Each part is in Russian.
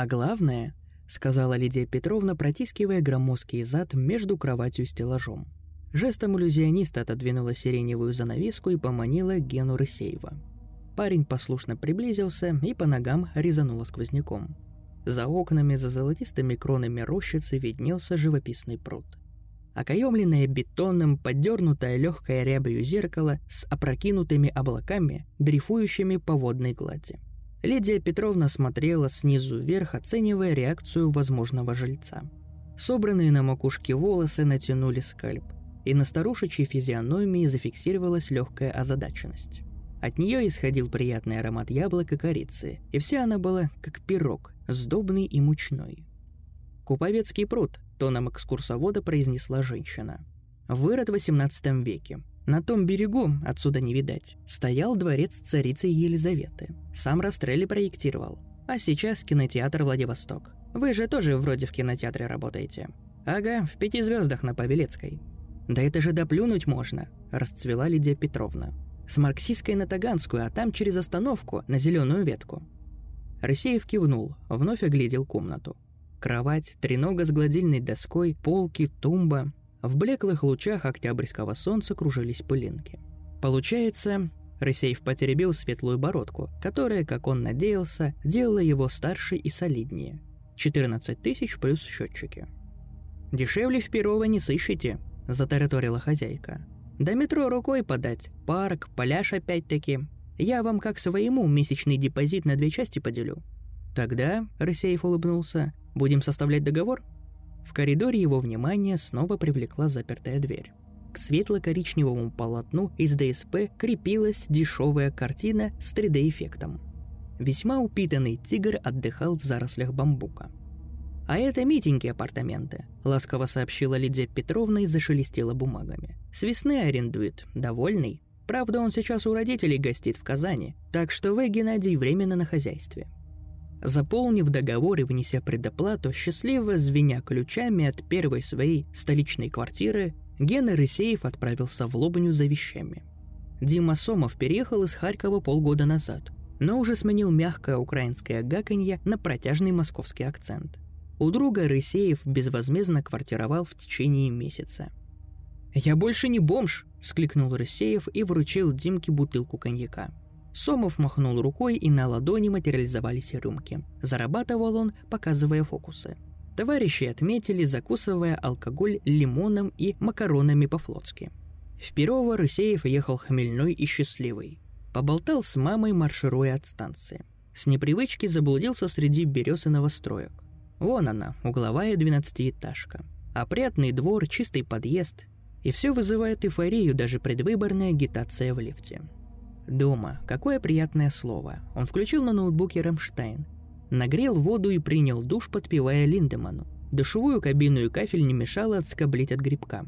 А главное, сказала Лидия Петровна, протискивая громоздкий зад между кроватью и стеллажом. Жестом иллюзиониста отодвинула сиреневую занавеску и поманила Гену Рысеева. Парень послушно приблизился и по ногам резануло сквозняком. За окнами, за золотистыми кронами рощицы виднелся живописный пруд. Окаемленное бетоном, поддернутое легкой рябью зеркало с опрокинутыми облаками, дрейфующими по водной глади. Лидия Петровна смотрела снизу вверх, оценивая реакцию возможного жильца. Собранные на макушке волосы натянули скальп, и на старушечьей физиономии зафиксировалась легкая озадаченность. От нее исходил приятный аромат яблок и корицы, и вся она была как пирог, сдобный и мучной. «Куповецкий пруд», — тоном экскурсовода произнесла женщина. «Вырод в XVIII веке. На том берегу, отсюда не видать, стоял дворец царицы Елизаветы. Сам Растрелли проектировал. А сейчас кинотеатр «Владивосток». Вы же тоже вроде в кинотеатре работаете. Ага, в пяти звездах на Павелецкой. Да это же доплюнуть можно, расцвела Лидия Петровна. С марксистской на Таганскую, а там через остановку на зеленую ветку. Рысеев кивнул, вновь оглядел комнату. Кровать, тренога с гладильной доской, полки, тумба. В блеклых лучах октябрьского солнца кружились пылинки. Получается, Рысеев потеребил светлую бородку, которая, как он надеялся, делала его старше и солиднее. 14 тысяч плюс счетчики. «Дешевле в Перово не сыщите», – затараторила хозяйка. «До метро рукой подать, парк, пляж опять-таки. Я вам как своему месячный депозит на две части поделю». «Тогда», – Рысеев улыбнулся, – «будем составлять договор?» В коридоре его внимание снова привлекла запертая дверь. К светло-коричневому полотну из ДСП крепилась дешевая картина с 3D-эффектом. Весьма упитанный тигр отдыхал в зарослях бамбука. «А это Митеньки апартаменты», — ласково сообщила Лидия Петровна и зашелестела бумагами. «С весны арендует, довольный. Правда, он сейчас у родителей гостит в Казани, так что вы, Геннадий, временно на хозяйстве. Заполнив договор и внеся предоплату, счастливо звеня ключами от первой своей столичной квартиры, Гена Рысеев отправился в Лобню за вещами. Дима Сомов переехал из Харькова полгода назад, но уже сменил мягкое украинское гаканье на протяжный московский акцент. У друга Рысеев безвозмездно квартировал в течение месяца. «Я больше не бомж!» – вскликнул Рысеев и вручил Димке бутылку коньяка – Сомов махнул рукой, и на ладони материализовались рюмки. Зарабатывал он, показывая фокусы. Товарищи отметили, закусывая алкоголь лимоном и макаронами по-флотски. В Перово Рысеев ехал хмельной и счастливый. Поболтал с мамой, маршируя от станции. С непривычки заблудился среди берез и новостроек. Вон она, угловая двенадцатиэтажка. Опрятный двор, чистый подъезд. И все вызывает эйфорию, даже предвыборная агитация в лифте. Дома. Какое приятное слово. Он включил на ноутбуке Рамштайн. Нагрел воду и принял душ, подпевая Линдеману. Душевую кабину и кафель не мешало отскоблить от грибка.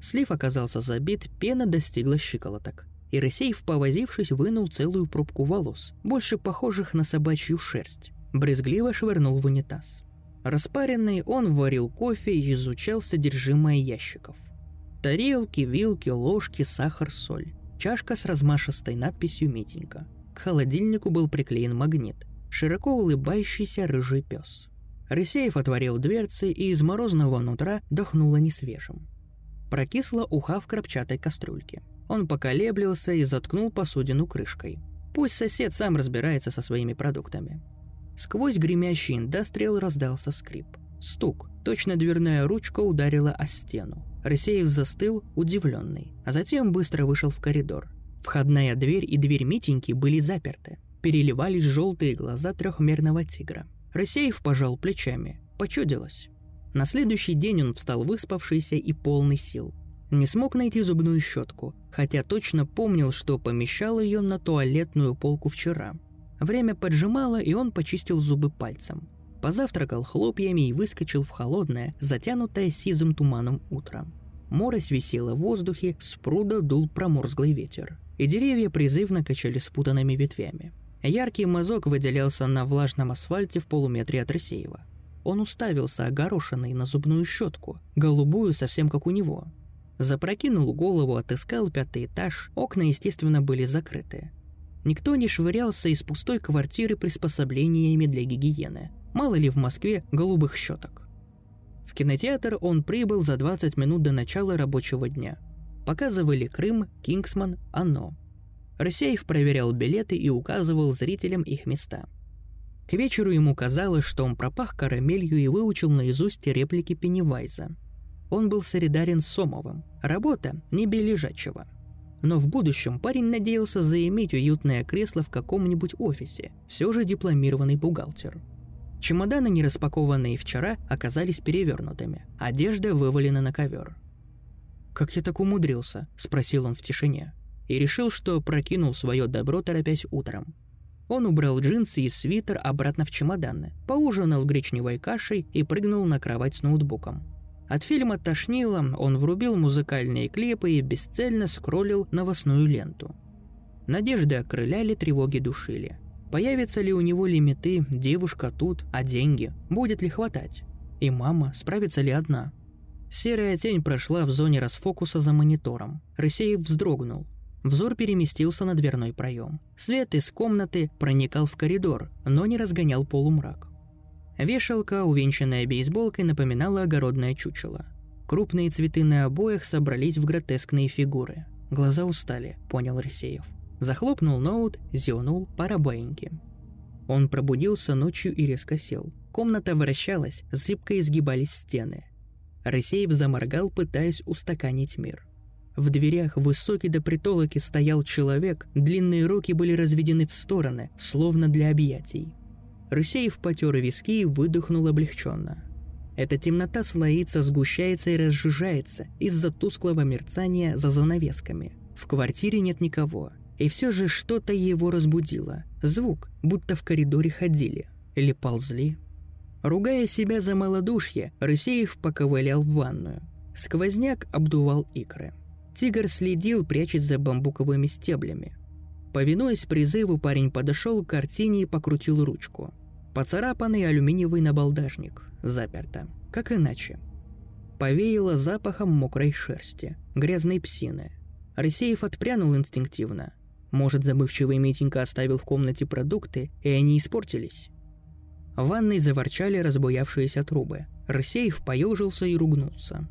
Слив оказался забит, пена достигла щиколоток. И Рысеев, повозившись, вынул целую пробку волос, больше похожих на собачью шерсть. Брезгливо швырнул в унитаз. Распаренный он варил кофе и изучал содержимое ящиков. Тарелки, вилки, ложки, сахар, соль чашка с размашистой надписью «Митенька». К холодильнику был приклеен магнит, широко улыбающийся рыжий пес. Рысеев отворил дверцы и из морозного нутра дохнуло несвежим. Прокисла уха в крапчатой кастрюльке. Он поколеблился и заткнул посудину крышкой. Пусть сосед сам разбирается со своими продуктами. Сквозь гремящий индастриал раздался скрип. Стук. Точно дверная ручка ударила о стену. Рысеев застыл, удивленный, а затем быстро вышел в коридор. Входная дверь и дверь Митеньки были заперты. Переливались желтые глаза трехмерного тигра. Рысеев пожал плечами. Почудилось. На следующий день он встал выспавшийся и полный сил. Не смог найти зубную щетку, хотя точно помнил, что помещал ее на туалетную полку вчера. Время поджимало, и он почистил зубы пальцем позавтракал хлопьями и выскочил в холодное, затянутое сизым туманом утро. Морось висела в воздухе, с пруда дул проморзглый ветер, и деревья призывно качали спутанными ветвями. Яркий мазок выделялся на влажном асфальте в полуметре от Рысеева. Он уставился огорошенный на зубную щетку, голубую совсем как у него. Запрокинул голову, отыскал пятый этаж, окна, естественно, были закрыты. Никто не швырялся из пустой квартиры приспособлениями для гигиены. Мало ли в Москве голубых щеток. В кинотеатр он прибыл за 20 минут до начала рабочего дня. Показывали Крым, Кингсман, Оно. Рысяев проверял билеты и указывал зрителям их места. К вечеру ему казалось, что он пропах карамелью и выучил наизусть реплики Пеннивайза. Он был солидарен с Сомовым. Работа не бей лежачего – но в будущем парень надеялся заиметь уютное кресло в каком-нибудь офисе, все же дипломированный бухгалтер. Чемоданы, не распакованные вчера, оказались перевернутыми. Одежда вывалена на ковер. «Как я так умудрился?» – спросил он в тишине. И решил, что прокинул свое добро, торопясь утром. Он убрал джинсы и свитер обратно в чемоданы, поужинал гречневой кашей и прыгнул на кровать с ноутбуком. От фильма тошнило, он врубил музыкальные клипы и бесцельно скроллил новостную ленту. Надежды окрыляли, тревоги душили. Появятся ли у него лимиты, девушка тут, а деньги, будет ли хватать? И мама справится ли одна? Серая тень прошла в зоне расфокуса за монитором. Рысеев вздрогнул. Взор переместился на дверной проем. Свет из комнаты проникал в коридор, но не разгонял полумрак. Вешалка, увенчанная бейсболкой, напоминала огородное чучело. Крупные цветы на обоях собрались в гротескные фигуры. Глаза устали, понял Рысеев. Захлопнул ноут, зевнул, пара баиньки. Он пробудился ночью и резко сел. Комната вращалась, зыбко изгибались стены. Рысеев заморгал, пытаясь устаканить мир. В дверях высокий до притолоки стоял человек, длинные руки были разведены в стороны, словно для объятий. Рысеев потер виски и выдохнул облегченно. Эта темнота слоится, сгущается и разжижается из-за тусклого мерцания за занавесками. В квартире нет никого. И все же что-то его разбудило. Звук, будто в коридоре ходили. Или ползли. Ругая себя за малодушье, Рысеев поковылял в ванную. Сквозняк обдувал икры. Тигр следил, прячась за бамбуковыми стеблями. Повинуясь призыву, парень подошел к картине и покрутил ручку. Поцарапанный алюминиевый набалдажник. Заперто. Как иначе? Повеяло запахом мокрой шерсти, грязной псины. Арсеев отпрянул инстинктивно. Может, забывчивый Митенька оставил в комнате продукты, и они испортились? В ванной заворчали разбуявшиеся трубы. Рысеев поежился и ругнулся.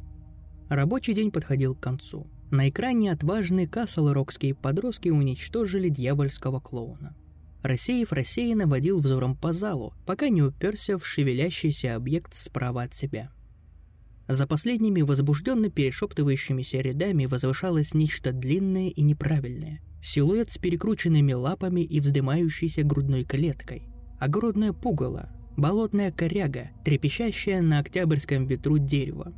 Рабочий день подходил к концу. На экране отважные кассел-рокские подростки уничтожили дьявольского клоуна. Рассеев рассеянно водил взором по залу, пока не уперся в шевелящийся объект справа от себя. За последними возбужденно перешептывающимися рядами возвышалось нечто длинное и неправильное. Силуэт с перекрученными лапами и вздымающейся грудной клеткой. Огородное пугало, болотная коряга, трепещащая на октябрьском ветру дерево.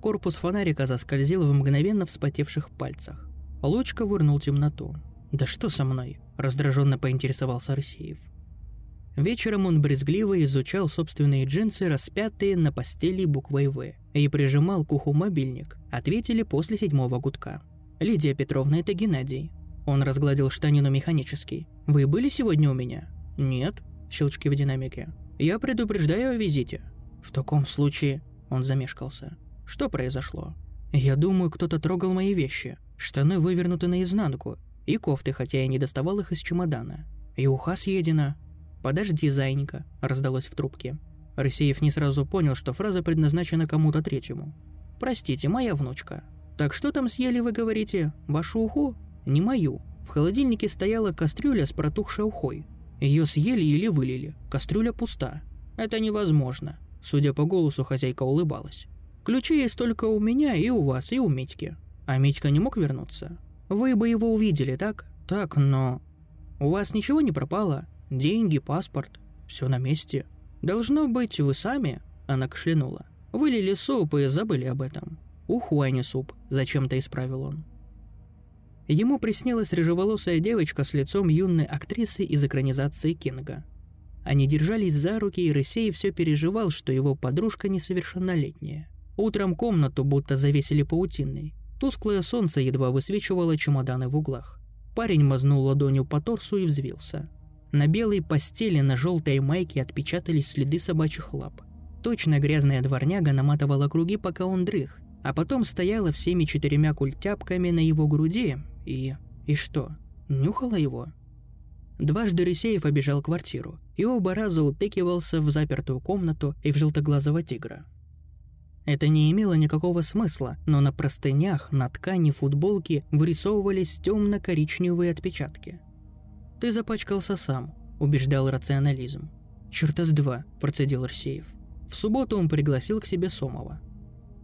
Корпус фонарика заскользил в мгновенно вспотевших пальцах. Луч ковырнул темноту. «Да что со мной?» – раздраженно поинтересовался Арсеев. Вечером он брезгливо изучал собственные джинсы, распятые на постели буквой «В», и прижимал к уху мобильник. Ответили после седьмого гудка. «Лидия Петровна, это Геннадий». Он разгладил штанину механически. «Вы были сегодня у меня?» «Нет», – щелчки в динамике. «Я предупреждаю о визите». «В таком случае...» – он замешкался. «Что произошло?» «Я думаю, кто-то трогал мои вещи. Штаны вывернуты наизнанку, и кофты, хотя я не доставал их из чемодана. И уха съедена. «Подожди, зайника», — раздалось в трубке. Рысеев не сразу понял, что фраза предназначена кому-то третьему. «Простите, моя внучка». «Так что там съели, вы говорите? Вашу уху?» «Не мою. В холодильнике стояла кастрюля с протухшей ухой. Ее съели или вылили. Кастрюля пуста. Это невозможно». Судя по голосу, хозяйка улыбалась. «Ключи есть только у меня и у вас, и у Митьки. А Митька не мог вернуться? Вы бы его увидели, так? Так, но... У вас ничего не пропало? Деньги, паспорт, все на месте. Должно быть, вы сами, она кашлянула. Вылили суп и забыли об этом. Уху, а не суп, зачем-то исправил он. Ему приснилась рыжеволосая девочка с лицом юной актрисы из экранизации Кинга. Они держались за руки, и Рысей все переживал, что его подружка несовершеннолетняя. Утром комнату будто завесили паутиной. Тусклое солнце едва высвечивало чемоданы в углах. Парень мазнул ладонью по торсу и взвился. На белой постели на желтой майке отпечатались следы собачьих лап. Точно грязная дворняга наматывала круги, пока он дрых, а потом стояла всеми четырьмя культяпками на его груди и... И что, нюхала его? Дважды Рысеев обежал квартиру, и оба раза утыкивался в запертую комнату и в желтоглазого тигра. Это не имело никакого смысла, но на простынях, на ткани футболки вырисовывались темно-коричневые отпечатки. «Ты запачкался сам», — убеждал рационализм. «Черта с два», — процедил Арсеев. В субботу он пригласил к себе Сомова.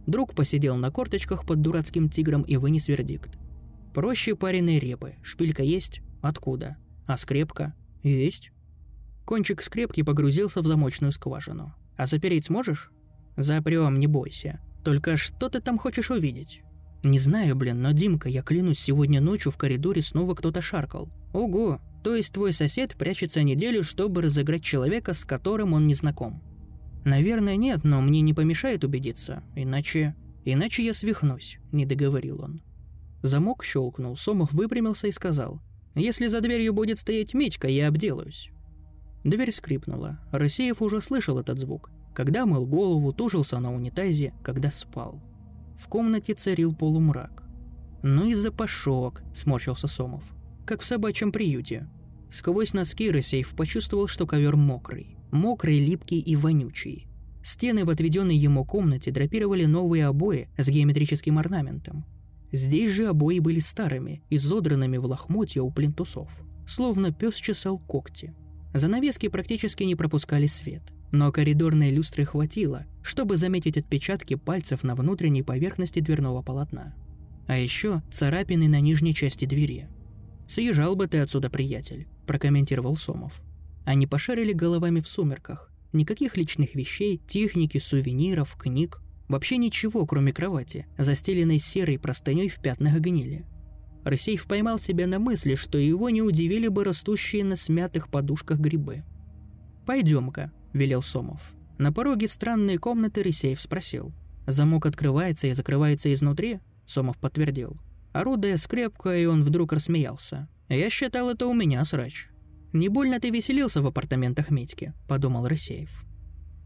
Друг посидел на корточках под дурацким тигром и вынес вердикт. «Проще пареной репы. Шпилька есть? Откуда? А скрепка? Есть?» Кончик скрепки погрузился в замочную скважину. «А запереть сможешь?» «Запрем, не бойся. Только что ты там хочешь увидеть?» «Не знаю, блин, но, Димка, я клянусь, сегодня ночью в коридоре снова кто-то шаркал. Ого, то есть твой сосед прячется неделю, чтобы разыграть человека, с которым он не знаком?» «Наверное, нет, но мне не помешает убедиться, иначе... Иначе я свихнусь», — не договорил он. Замок щелкнул, Сомов выпрямился и сказал, «Если за дверью будет стоять Митька, я обделаюсь». Дверь скрипнула. Рассеев уже слышал этот звук, когда мыл голову, тужился на унитазе, когда спал. В комнате царил полумрак. «Ну и запашок», — сморщился Сомов. «Как в собачьем приюте». Сквозь носки Рассеев почувствовал, что ковер мокрый. Мокрый, липкий и вонючий. Стены в отведенной ему комнате драпировали новые обои с геометрическим орнаментом. Здесь же обои были старыми, изодранными в лохмотья у плинтусов. Словно пес чесал когти. Занавески практически не пропускали свет. Но коридорной люстры хватило, чтобы заметить отпечатки пальцев на внутренней поверхности дверного полотна. А еще царапины на нижней части двери. «Съезжал бы ты отсюда, приятель», – прокомментировал Сомов. Они пошарили головами в сумерках. Никаких личных вещей, техники, сувениров, книг. Вообще ничего, кроме кровати, застеленной серой простыней в пятнах гнили. Рысеев поймал себя на мысли, что его не удивили бы растущие на смятых подушках грибы. «Пойдем-ка», — велел Сомов. На пороге странной комнаты Рысеев спросил. «Замок открывается и закрывается изнутри?» Сомов подтвердил. Орудая скрепка, и он вдруг рассмеялся. «Я считал, это у меня срач. «Не больно ты веселился в апартаментах Митьки», — подумал Рысеев.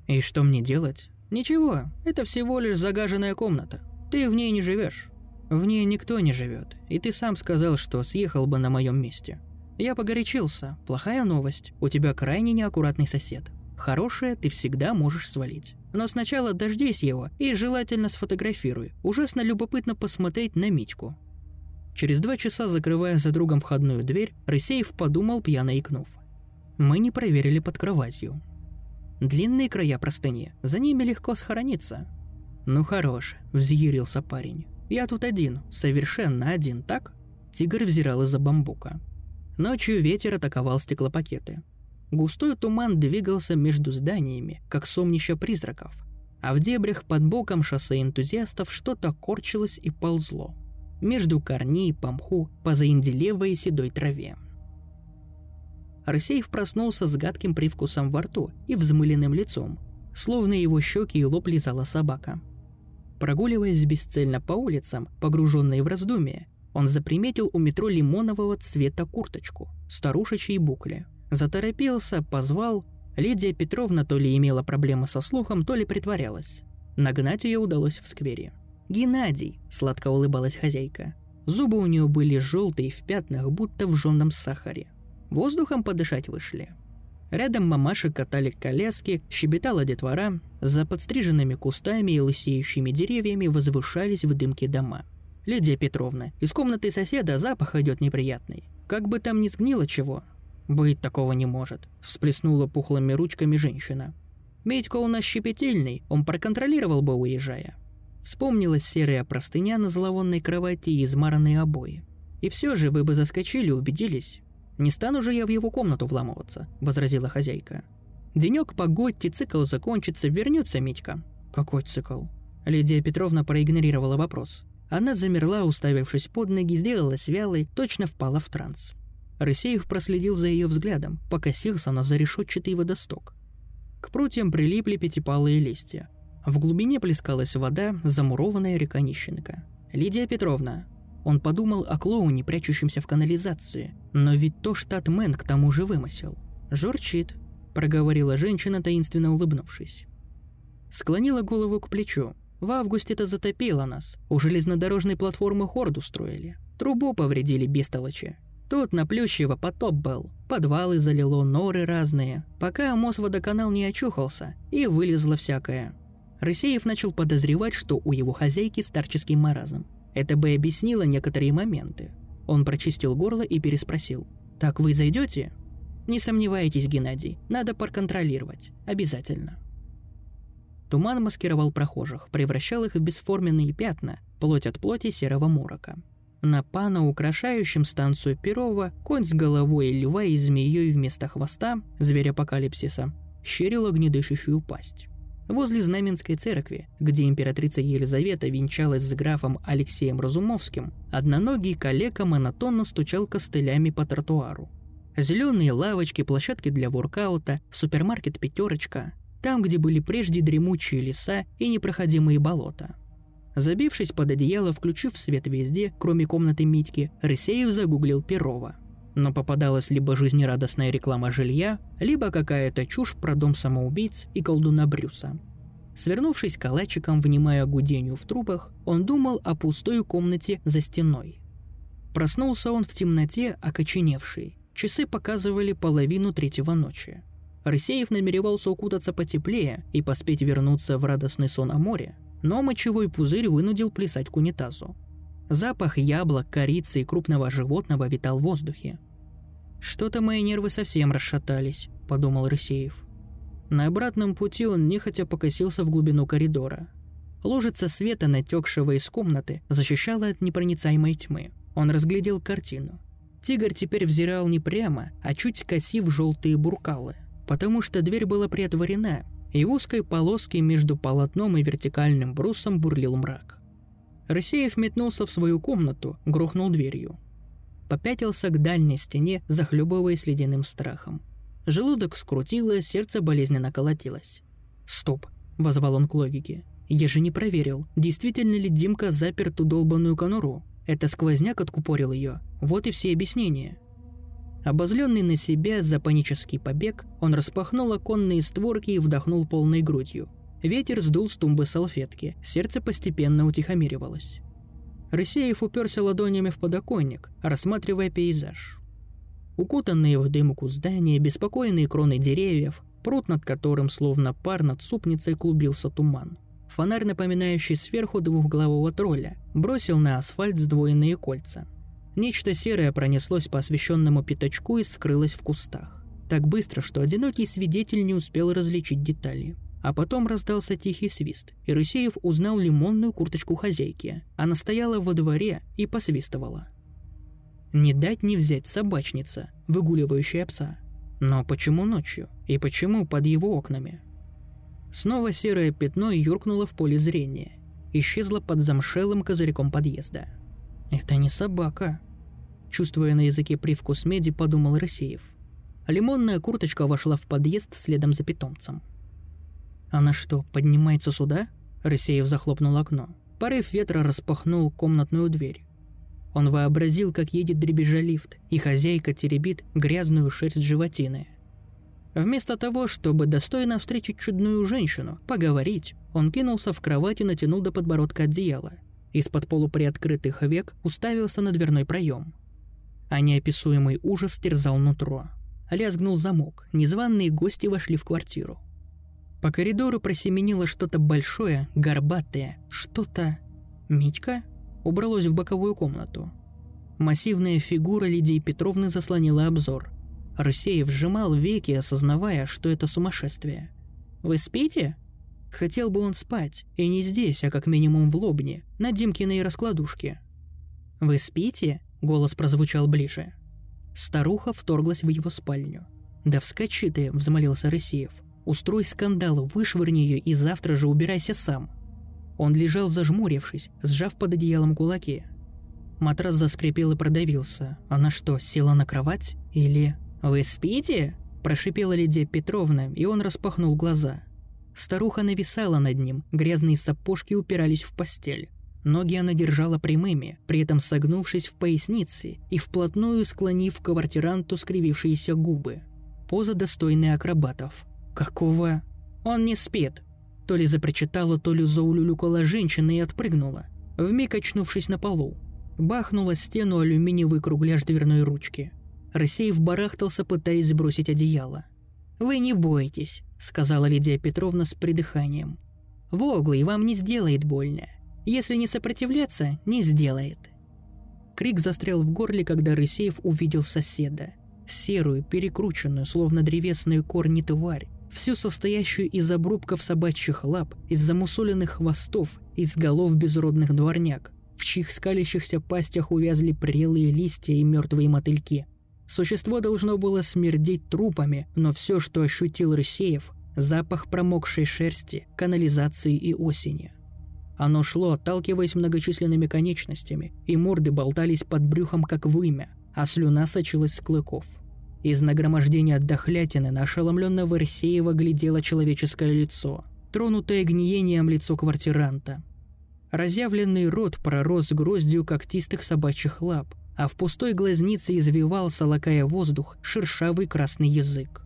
«И что мне делать?» «Ничего, это всего лишь загаженная комната. Ты в ней не живешь. В ней никто не живет, и ты сам сказал, что съехал бы на моем месте. Я погорячился. Плохая новость. У тебя крайне неаккуратный сосед. Хорошее ты всегда можешь свалить. Но сначала дождись его и желательно сфотографируй. Ужасно любопытно посмотреть на Митьку. Через два часа, закрывая за другом входную дверь, Рысеев подумал, пьяно икнув. Мы не проверили под кроватью. Длинные края простыни, за ними легко схорониться. Ну хорош, взъярился парень. Я тут один, совершенно один, так? Тигр взирал из-за бамбука. Ночью ветер атаковал стеклопакеты. Густой туман двигался между зданиями, как сомнища призраков. А в дебрях под боком шоссе энтузиастов что-то корчилось и ползло между корней по мху по заинделевой седой траве. Арсеев проснулся с гадким привкусом во рту и взмыленным лицом, словно его щеки и лоб лизала собака. Прогуливаясь бесцельно по улицам, погруженные в раздумие, он заприметил у метро лимонового цвета курточку, старушечьей букли. Заторопился, позвал. Лидия Петровна то ли имела проблемы со слухом, то ли притворялась. Нагнать ее удалось в сквере. «Геннадий», — сладко улыбалась хозяйка. Зубы у нее были желтые в пятнах, будто в жженном сахаре. Воздухом подышать вышли. Рядом мамаши катали коляски, щебетала детвора, за подстриженными кустами и лысеющими деревьями возвышались в дымке дома. «Лидия Петровна, из комнаты соседа запах идет неприятный. Как бы там ни сгнило чего». «Быть такого не может», – всплеснула пухлыми ручками женщина. «Медька у нас щепетильный, он проконтролировал бы, уезжая. Вспомнилась серая простыня на зловонной кровати и измаранные обои. И все же вы бы заскочили, убедились. «Не стану же я в его комнату вламываться», — возразила хозяйка. «Денек погодьте, цикл закончится, вернется Митька». «Какой цикл?» Лидия Петровна проигнорировала вопрос. Она замерла, уставившись под ноги, сделалась вялой, точно впала в транс. Рысеев проследил за ее взглядом, покосился на зарешетчатый водосток. К прутьям прилипли пятипалые листья. В глубине плескалась вода, замурованная река. «Лидия Петровна». Он подумал о клоуне, прячущемся в канализации. Но ведь то штатмен к тому же вымысел. «Журчит», — проговорила женщина, таинственно улыбнувшись. Склонила голову к плечу. В августе-то затопило нас. У железнодорожной платформы хорду строили. Трубу повредили бестолочи. Тут на Плющево потоп был, подвалы залило, норы разные, пока Мосводоканал не очухался, и вылезло всякое. Рысеев начал подозревать, что у его хозяйки старческий маразм. Это бы объяснило некоторые моменты. Он прочистил горло и переспросил. «Так вы зайдете?» «Не сомневайтесь, Геннадий, надо проконтролировать. Обязательно». Туман маскировал прохожих, превращал их в бесформенные пятна, плоть от плоти серого морока. На пана, украшающем станцию Перова, конь с головой льва и змеей вместо хвоста, зверь апокалипсиса, щерил огнедышащую пасть. Возле Знаменской церкви, где императрица Елизавета венчалась с графом Алексеем Разумовским, одноногий калека монотонно стучал костылями по тротуару. Зеленые лавочки, площадки для воркаута, супермаркет «Пятерочка», там, где были прежде дремучие леса и непроходимые болота. Забившись под одеяло, включив свет везде, кроме комнаты Митьки, Рысеев загуглил Перова. Но попадалась либо жизнерадостная реклама жилья, либо какая-то чушь про дом самоубийц и колдуна Брюса. Свернувшись калачиком, внимая гудению в трубах, он думал о пустой комнате за стеной. Проснулся он в темноте, окоченевший. Часы показывали половину третьего ночи. Арсеев намеревался укутаться потеплее и поспеть вернуться в радостный сон о море, но мочевой пузырь вынудил плясать к унитазу. Запах яблок, корицы и крупного животного витал в воздухе. «Что-то мои нервы совсем расшатались», — подумал Рысеев. На обратном пути он нехотя покосился в глубину коридора. Лужица света, натекшего из комнаты, защищала от непроницаемой тьмы. Он разглядел картину. Тигр теперь взирал не прямо, а чуть скосив желтые буркалы — потому что дверь была приотворена, и в узкой полоске между полотном и вертикальным брусом бурлил мрак. Рысеев метнулся в свою комнату, грохнул дверью. Попятился к дальней стене, захлебываясь ледяным страхом. Желудок скрутило, сердце болезненно колотилось. «Стоп!» – возвал он к логике. «Я же не проверил, действительно ли Димка запер ту долбанную конуру. Это сквозняк откупорил ее. Вот и все объяснения». Обозленный на себя за панический побег, он распахнул оконные створки и вдохнул полной грудью. Ветер сдул с тумбы салфетки, сердце постепенно утихомиривалось. Рысеев уперся ладонями в подоконник, рассматривая пейзаж. Укутанные в дымку здания, беспокойные кроны деревьев, пруд над которым словно пар над супницей клубился туман. Фонарь, напоминающий сверху двухглавого тролля, бросил на асфальт сдвоенные кольца – Нечто серое пронеслось по освещенному пятачку и скрылось в кустах. Так быстро, что одинокий свидетель не успел различить детали. А потом раздался тихий свист, и Рысеев узнал лимонную курточку хозяйки. Она стояла во дворе и посвистывала. Не дать не взять собачница, выгуливающая пса. Но почему ночью? И почему под его окнами? Снова серое пятно юркнуло в поле зрения. Исчезло под замшелым козырьком подъезда. «Это не собака», — чувствуя на языке привкус меди, подумал Росеев. Лимонная курточка вошла в подъезд следом за питомцем. «Она что, поднимается сюда?» Рысеев захлопнул окно. Порыв ветра распахнул комнатную дверь. Он вообразил, как едет дребезжа лифт, и хозяйка теребит грязную шерсть животины. Вместо того, чтобы достойно встретить чудную женщину, поговорить, он кинулся в кровать и натянул до подбородка одеяло – из-под полуприоткрытых век уставился на дверной проем. А неописуемый ужас терзал нутро. Лязгнул замок, незваные гости вошли в квартиру. По коридору просеменило что-то большое, горбатое, что-то... Митька? Убралось в боковую комнату. Массивная фигура Лидии Петровны заслонила обзор. Рысеев сжимал веки, осознавая, что это сумасшествие. «Вы спите?» Хотел бы он спать, и не здесь, а как минимум в Лобне, на Димкиной раскладушке. «Вы спите?» — голос прозвучал ближе. Старуха вторглась в его спальню. «Да вскочи ты!» — взмолился Рысеев. «Устрой скандал, вышвырни ее и завтра же убирайся сам!» Он лежал зажмурившись, сжав под одеялом кулаки. Матрас заскрипел и продавился. Она что, села на кровать? Или... «Вы спите?» – прошипела Лидия Петровна, и он распахнул глаза – Старуха нависала над ним, грязные сапожки упирались в постель. Ноги она держала прямыми, при этом согнувшись в пояснице и вплотную склонив к квартиранту скривившиеся губы. Поза достойная акробатов. «Какого?» «Он не спит!» То ли запрочитала, то ли заулюлюкала женщина и отпрыгнула, вмиг очнувшись на полу. Бахнула стену алюминиевый кругляш дверной ручки. Рысеев барахтался, пытаясь сбросить одеяло. «Вы не бойтесь», — сказала Лидия Петровна с придыханием. «Воглый вам не сделает больно. Если не сопротивляться, не сделает». Крик застрял в горле, когда Рысеев увидел соседа. Серую, перекрученную, словно древесные корни тварь, всю состоящую из обрубков собачьих лап, из замусоленных хвостов, из голов безродных дворняк, в чьих скалящихся пастях увязли прелые листья и мертвые мотыльки. Существо должно было смердеть трупами, но все, что ощутил Рысеев, запах промокшей шерсти, канализации и осени. Оно шло, отталкиваясь многочисленными конечностями, и морды болтались под брюхом, как вымя, а слюна сочилась с клыков. Из нагромождения дохлятины на ошеломленного Рысеева глядело человеческое лицо, тронутое гниением лицо квартиранта. Разъявленный рот пророс гроздью когтистых собачьих лап, а в пустой глазнице извивался, лакая воздух, шершавый красный язык.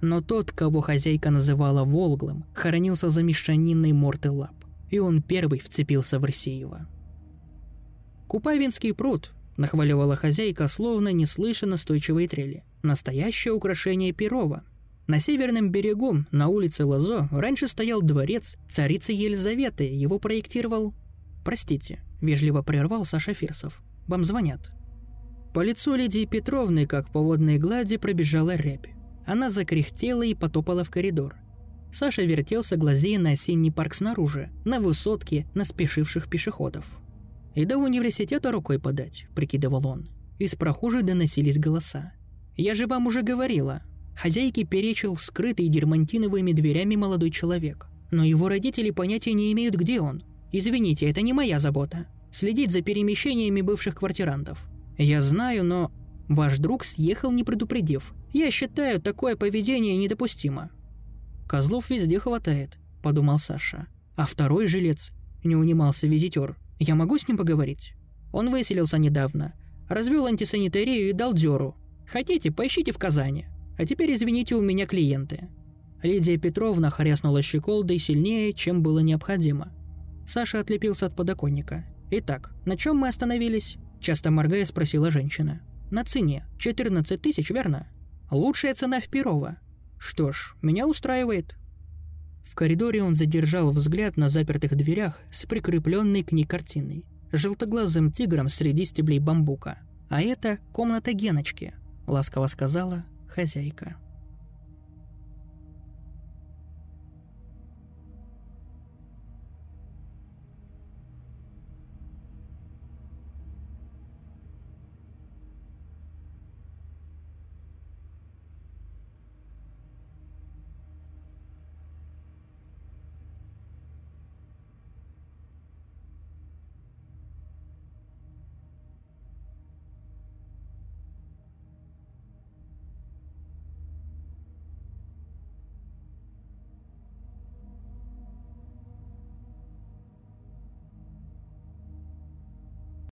Но тот, кого хозяйка называла Волглым, хоронился за мешаниной морты лап, и он первый вцепился в Рсеева. «Купавинский пруд», — нахваливала хозяйка, словно не слыша настойчивой трели. «Настоящее украшение Перова. На северном берегу, на улице Лазо, раньше стоял дворец царицы Елизаветы, его проектировал... Простите, вежливо прервал Саша Фирсов. Вам звонят. По лицу Лидии Петровны, как по водной глади, пробежала рябь. Она закряхтела и потопала в коридор. Саша вертелся, глазея на осенний парк снаружи, на высотке, на спешивших пешеходов. «И до университета рукой подать», — прикидывал он. Из прохожей доносились голоса. «Я же вам уже говорила». Хозяйке перечил скрытый дермантиновыми дверями молодой человек. Но его родители понятия не имеют, где он. Извините, это не моя забота следить за перемещениями бывших квартирантов. Я знаю, но ваш друг съехал, не предупредив. Я считаю, такое поведение недопустимо. Козлов везде хватает, подумал Саша. А второй жилец, не унимался визитер. Я могу с ним поговорить? Он выселился недавно, развел антисанитарию и дал дёру. Хотите, поищите в Казани. А теперь, извините, у меня клиенты. Лидия Петровна хряснула щеколдой сильнее, чем было необходимо. Саша отлепился от подоконника. «Итак, на чем мы остановились?» – часто моргая спросила женщина. «На цене. 14 тысяч, верно? Лучшая цена в Перово. Что ж, меня устраивает». В коридоре он задержал взгляд на запертых дверях с прикрепленной к ней картиной. Желтоглазым тигром среди стеблей бамбука. «А это комната Геночки», – ласково сказала хозяйка.